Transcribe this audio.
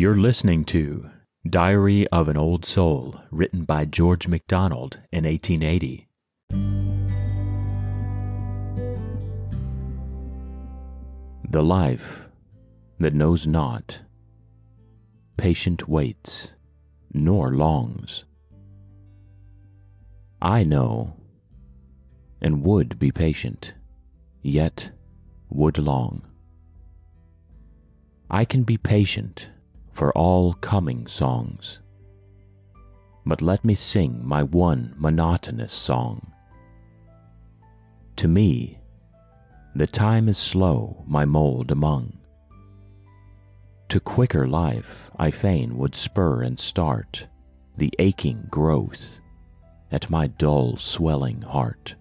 You're listening to Diary of an Old Soul, written by George MacDonald in 1880. The life that knows not, patient waits, nor longs. I know, and would be patient, yet would long. I can be patient for all coming songs, but let me sing my one monotonous song. To me, the time is slow my mould among. To quicker life I fain would spur and start the aching growth at my dull swelling heart.